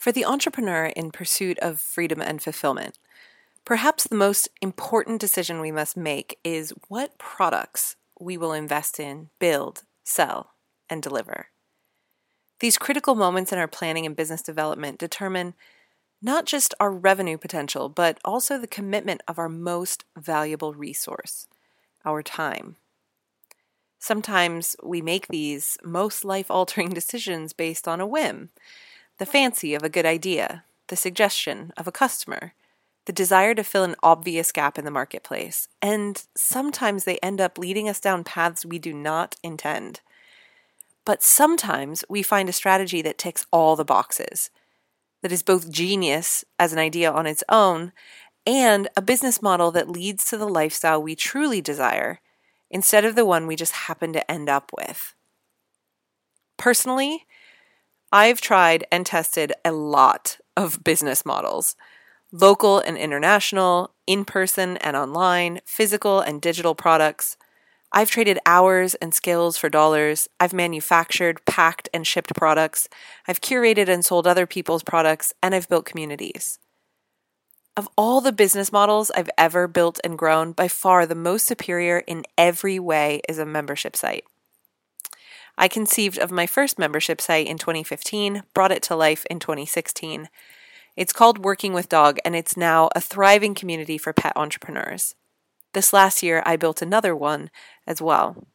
For the entrepreneur in pursuit of freedom and fulfillment, perhaps the most important decision we must make is what products we will invest in, build, sell, and deliver. These critical moments in our planning and business development determine not just our revenue potential, but also the commitment of our most valuable resource, our time. Sometimes we make these most life altering decisions based on a whim the fancy of a good idea, the suggestion of a customer, the desire to fill an obvious gap in the marketplace, and sometimes they end up leading us down paths we do not intend. But sometimes we find a strategy that ticks all the boxes, that is both genius as an idea on its own and a business model that leads to the lifestyle we truly desire instead of the one we just happen to end up with. Personally, I've tried and tested a lot of business models local and international, in person and online, physical and digital products. I've traded hours and skills for dollars. I've manufactured, packed, and shipped products. I've curated and sold other people's products, and I've built communities. Of all the business models I've ever built and grown, by far the most superior in every way is a membership site. I conceived of my first membership site in 2015, brought it to life in 2016. It's called Working with Dog, and it's now a thriving community for pet entrepreneurs. This last year, I built another one as well.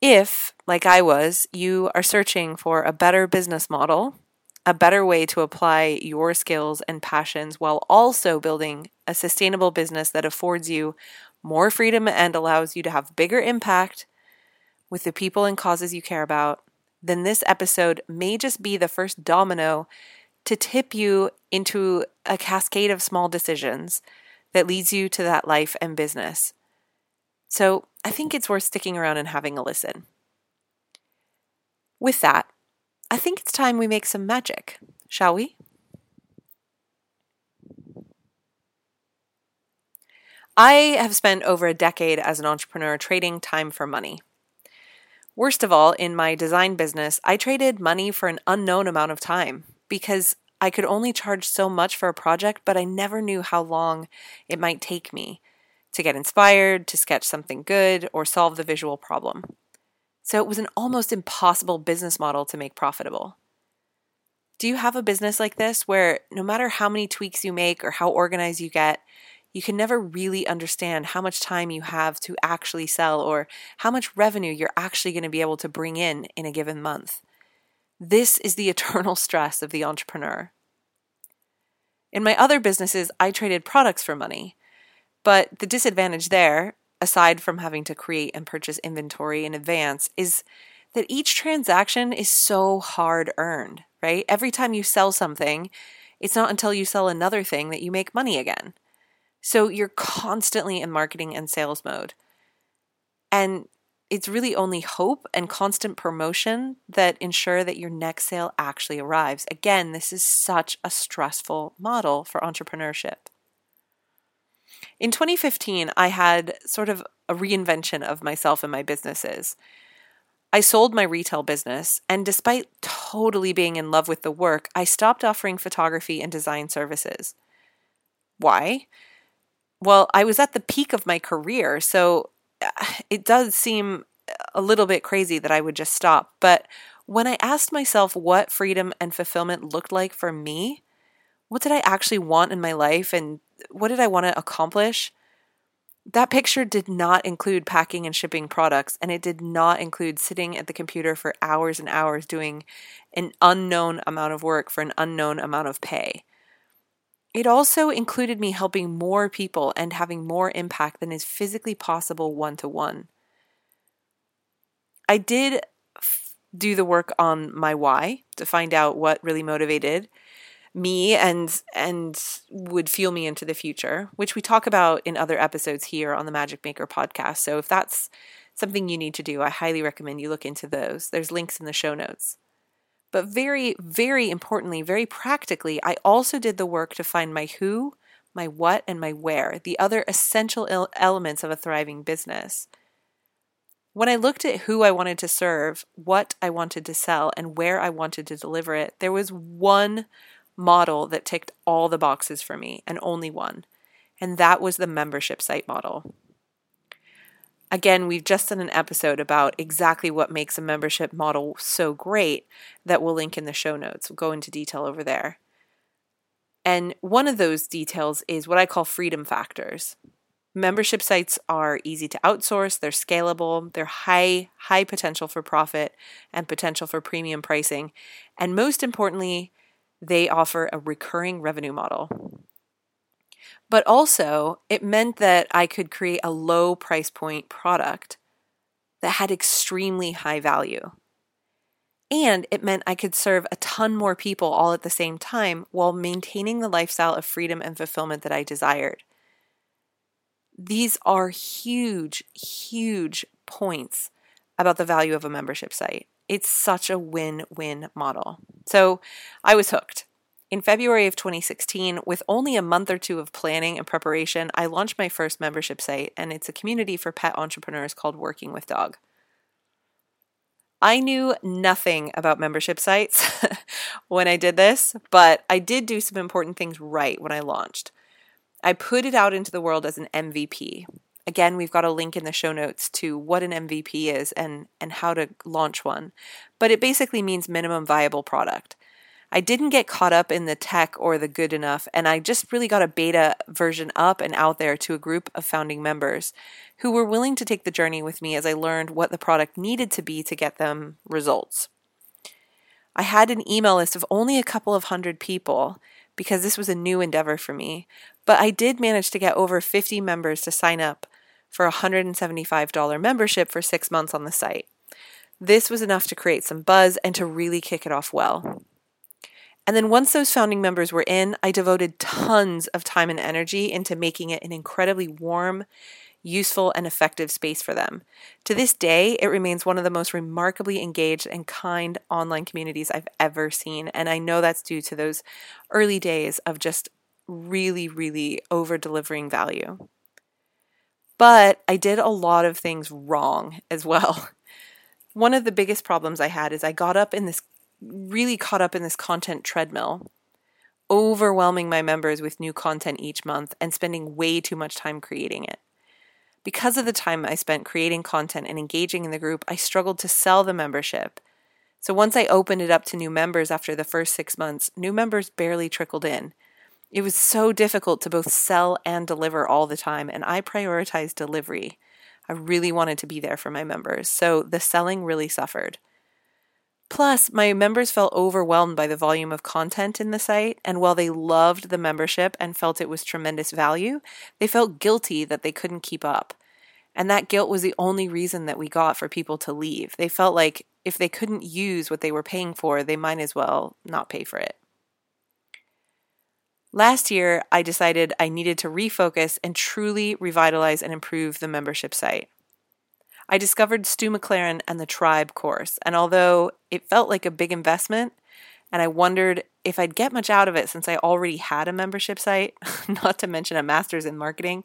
If, like I was, you are searching for a better business model, a better way to apply your skills and passions while also building a sustainable business that affords you more freedom and allows you to have bigger impact with the people and causes you care about, then this episode may just be the first domino to tip you into a cascade of small decisions that leads you to that life and business. So I think it's worth sticking around and having a listen. With that, I think it's time we make some magic, shall we? I have spent over a decade as an entrepreneur trading time for money. Worst of all, in my design business, I traded money for an unknown amount of time because I could only charge so much for a project, but I never knew how long it might take me to get inspired, to sketch something good, or solve the visual problem. So it was an almost impossible business model to make profitable. Do you have a business like this where no matter how many tweaks you make or how organized you get, you can never really understand how much time you have to actually sell or how much revenue you're actually going to be able to bring in in a given month. This is the eternal stress of the entrepreneur. In my other businesses, I traded products for money. But the disadvantage there, aside from having to create and purchase inventory in advance, is that each transaction is so hard earned, right? Every time you sell something, it's not until you sell another thing that you make money again. So you're constantly in marketing and sales mode. And it's really only hope and constant promotion that ensure that your next sale actually arrives. Again, this is such a stressful model for entrepreneurship. In 2015, I had sort of a reinvention of myself and my businesses. I sold my retail business, and despite totally being in love with the work, I stopped offering photography and design services. Why? Well, I was at the peak of my career, so it does seem a little bit crazy that I would just stop. But when I asked myself what freedom and fulfillment looked like for me, what did I actually want in my life and what did I want to accomplish? That picture did not include packing and shipping products, and it did not include sitting at the computer for hours and hours doing an unknown amount of work for an unknown amount of pay. It also included me helping more people and having more impact than is physically possible one to one. I did f- do the work on my why to find out what really motivated me and and would fuel me into the future, which we talk about in other episodes here on the Magic Maker podcast. So if that's something you need to do, I highly recommend you look into those. There's links in the show notes. But very, very importantly, very practically, I also did the work to find my who, my what, and my where, the other essential elements of a thriving business. When I looked at who I wanted to serve, what I wanted to sell, and where I wanted to deliver it, there was one model that ticked all the boxes for me, and only one. And that was the membership site model. Again, we've just done an episode about exactly what makes a membership model so great that we'll link in the show notes. We'll go into detail over there. And one of those details is what I call freedom factors. Membership sites are easy to outsource, they're scalable, they're high high potential for profit and potential for premium pricing, and most importantly, they offer a recurring revenue model. But also, it meant that I could create a low price point product that had extremely high value. And it meant I could serve a ton more people all at the same time while maintaining the lifestyle of freedom and fulfillment that I desired. These are huge, huge points about the value of a membership site. It's such a win win model. So I was hooked. In February of 2016, with only a month or two of planning and preparation, I launched my first membership site, and it's a community for pet entrepreneurs called Working with Dog. I knew nothing about membership sites when I did this, but I did do some important things right when I launched. I put it out into the world as an MVP. Again, we've got a link in the show notes to what an MVP is and, and how to launch one. But it basically means minimum viable product. I didn't get caught up in the tech or the good enough, and I just really got a beta version up and out there to a group of founding members who were willing to take the journey with me as I learned what the product needed to be to get them results. I had an email list of only a couple of hundred people because this was a new endeavor for me, but I did manage to get over 50 members to sign up for a $175 membership for six months on the site. This was enough to create some buzz and to really kick it off well. And then once those founding members were in, I devoted tons of time and energy into making it an incredibly warm, useful, and effective space for them. To this day, it remains one of the most remarkably engaged and kind online communities I've ever seen. And I know that's due to those early days of just really, really over delivering value. But I did a lot of things wrong as well. One of the biggest problems I had is I got up in this really caught up in this content treadmill, overwhelming my members with new content each month and spending way too much time creating it. Because of the time I spent creating content and engaging in the group, I struggled to sell the membership. So once I opened it up to new members after the first six months, new members barely trickled in. It was so difficult to both sell and deliver all the time, and I prioritized delivery. I really wanted to be there for my members, so the selling really suffered. Plus, my members felt overwhelmed by the volume of content in the site, and while they loved the membership and felt it was tremendous value, they felt guilty that they couldn't keep up. And that guilt was the only reason that we got for people to leave. They felt like if they couldn't use what they were paying for, they might as well not pay for it. Last year, I decided I needed to refocus and truly revitalize and improve the membership site. I discovered Stu McLaren and the Tribe course, and although it felt like a big investment, and I wondered if I'd get much out of it since I already had a membership site, not to mention a master's in marketing,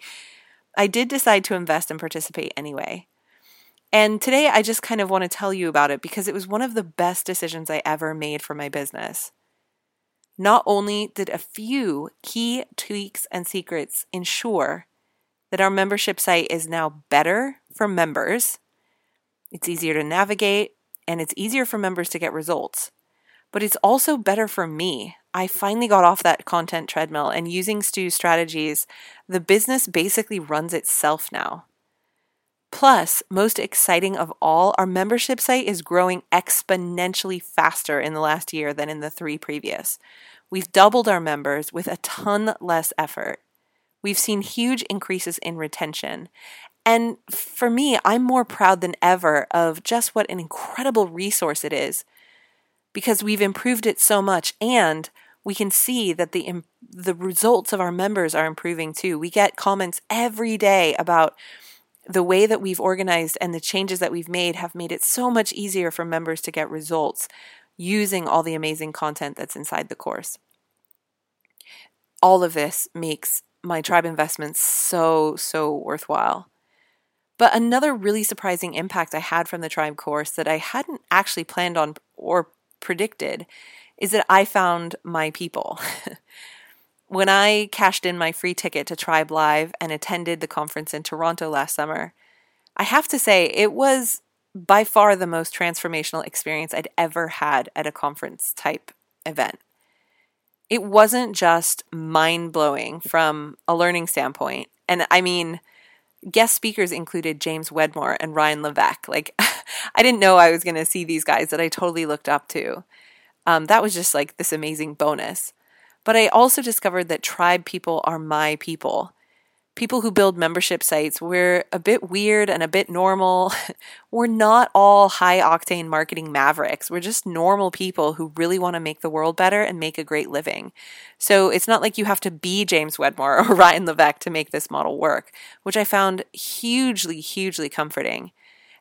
I did decide to invest and participate anyway. And today I just kind of want to tell you about it because it was one of the best decisions I ever made for my business. Not only did a few key tweaks and secrets ensure that our membership site is now better for members. It's easier to navigate and it's easier for members to get results. But it's also better for me. I finally got off that content treadmill and using Stu's strategies, the business basically runs itself now. Plus, most exciting of all, our membership site is growing exponentially faster in the last year than in the three previous. We've doubled our members with a ton less effort. We've seen huge increases in retention. And for me, I'm more proud than ever of just what an incredible resource it is because we've improved it so much and we can see that the the results of our members are improving too. We get comments every day about the way that we've organized and the changes that we've made have made it so much easier for members to get results using all the amazing content that's inside the course. All of this makes my tribe investments so, so worthwhile. But another really surprising impact I had from the Tribe course that I hadn't actually planned on or predicted is that I found my people. when I cashed in my free ticket to Tribe Live and attended the conference in Toronto last summer, I have to say it was by far the most transformational experience I'd ever had at a conference type event. It wasn't just mind blowing from a learning standpoint. And I mean, guest speakers included James Wedmore and Ryan Levesque. Like, I didn't know I was going to see these guys that I totally looked up to. Um, that was just like this amazing bonus. But I also discovered that tribe people are my people people who build membership sites, we're a bit weird and a bit normal. we're not all high octane marketing mavericks. We're just normal people who really want to make the world better and make a great living. So it's not like you have to be James Wedmore or Ryan Levesque to make this model work, which I found hugely, hugely comforting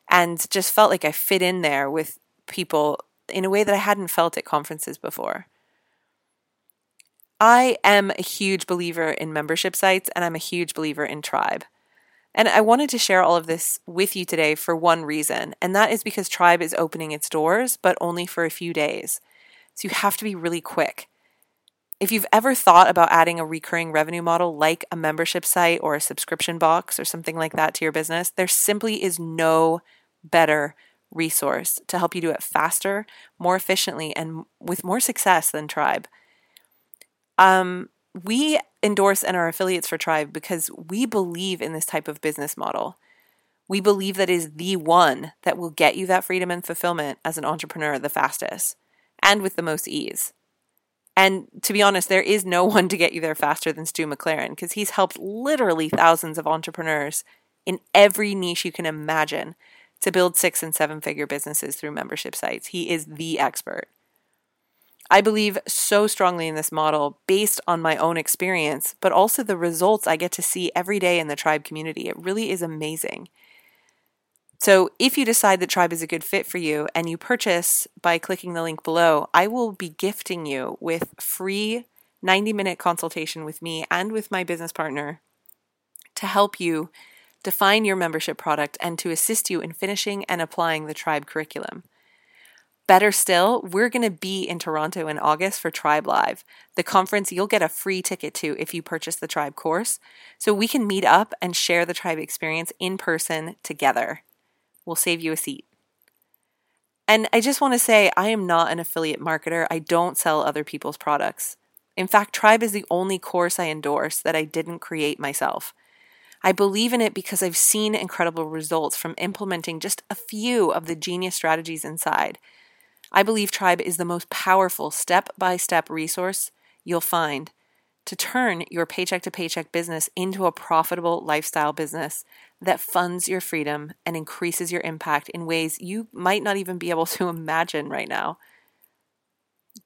and just felt like I fit in there with people in a way that I hadn't felt at conferences before. I am a huge believer in membership sites and I'm a huge believer in Tribe. And I wanted to share all of this with you today for one reason, and that is because Tribe is opening its doors, but only for a few days. So you have to be really quick. If you've ever thought about adding a recurring revenue model like a membership site or a subscription box or something like that to your business, there simply is no better resource to help you do it faster, more efficiently, and with more success than Tribe. Um, we endorse and are affiliates for Tribe because we believe in this type of business model. We believe that is the one that will get you that freedom and fulfillment as an entrepreneur the fastest and with the most ease. And to be honest, there is no one to get you there faster than Stu McLaren because he's helped literally thousands of entrepreneurs in every niche you can imagine to build six and seven figure businesses through membership sites. He is the expert. I believe so strongly in this model based on my own experience, but also the results I get to see every day in the tribe community. It really is amazing. So, if you decide that Tribe is a good fit for you and you purchase by clicking the link below, I will be gifting you with free 90 minute consultation with me and with my business partner to help you define your membership product and to assist you in finishing and applying the Tribe curriculum. Better still, we're going to be in Toronto in August for Tribe Live, the conference you'll get a free ticket to if you purchase the Tribe course. So we can meet up and share the Tribe experience in person together. We'll save you a seat. And I just want to say, I am not an affiliate marketer. I don't sell other people's products. In fact, Tribe is the only course I endorse that I didn't create myself. I believe in it because I've seen incredible results from implementing just a few of the genius strategies inside I believe Tribe is the most powerful step by step resource you'll find to turn your paycheck to paycheck business into a profitable lifestyle business that funds your freedom and increases your impact in ways you might not even be able to imagine right now.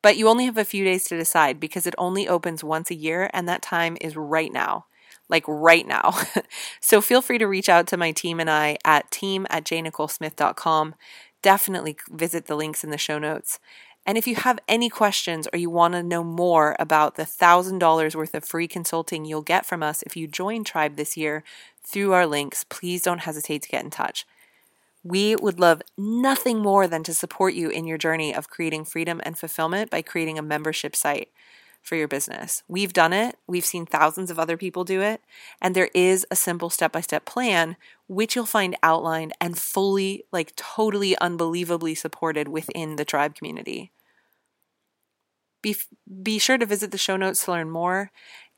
But you only have a few days to decide because it only opens once a year, and that time is right now. Like right now. so feel free to reach out to my team and I at team at jnicolesmith.com definitely visit the links in the show notes. And if you have any questions or you want to know more about the $1,000 worth of free consulting you'll get from us if you join Tribe this year through our links, please don't hesitate to get in touch. We would love nothing more than to support you in your journey of creating freedom and fulfillment by creating a membership site for your business. We've done it, we've seen thousands of other people do it, and there is a simple step by step plan which you'll find outlined and fully, like totally unbelievably supported within the tribe community. Be, be sure to visit the show notes to learn more.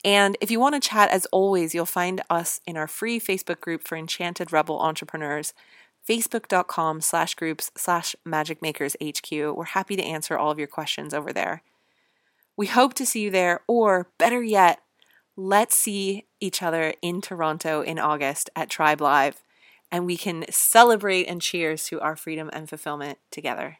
And if you want to chat, as always, you'll find us in our free Facebook group for Enchanted Rebel Entrepreneurs, facebook.com slash groups slash Magic Makers HQ. We're happy to answer all of your questions over there. We hope to see you there, or better yet, let's see each other in Toronto in August at Tribe Live, and we can celebrate and cheers to our freedom and fulfillment together.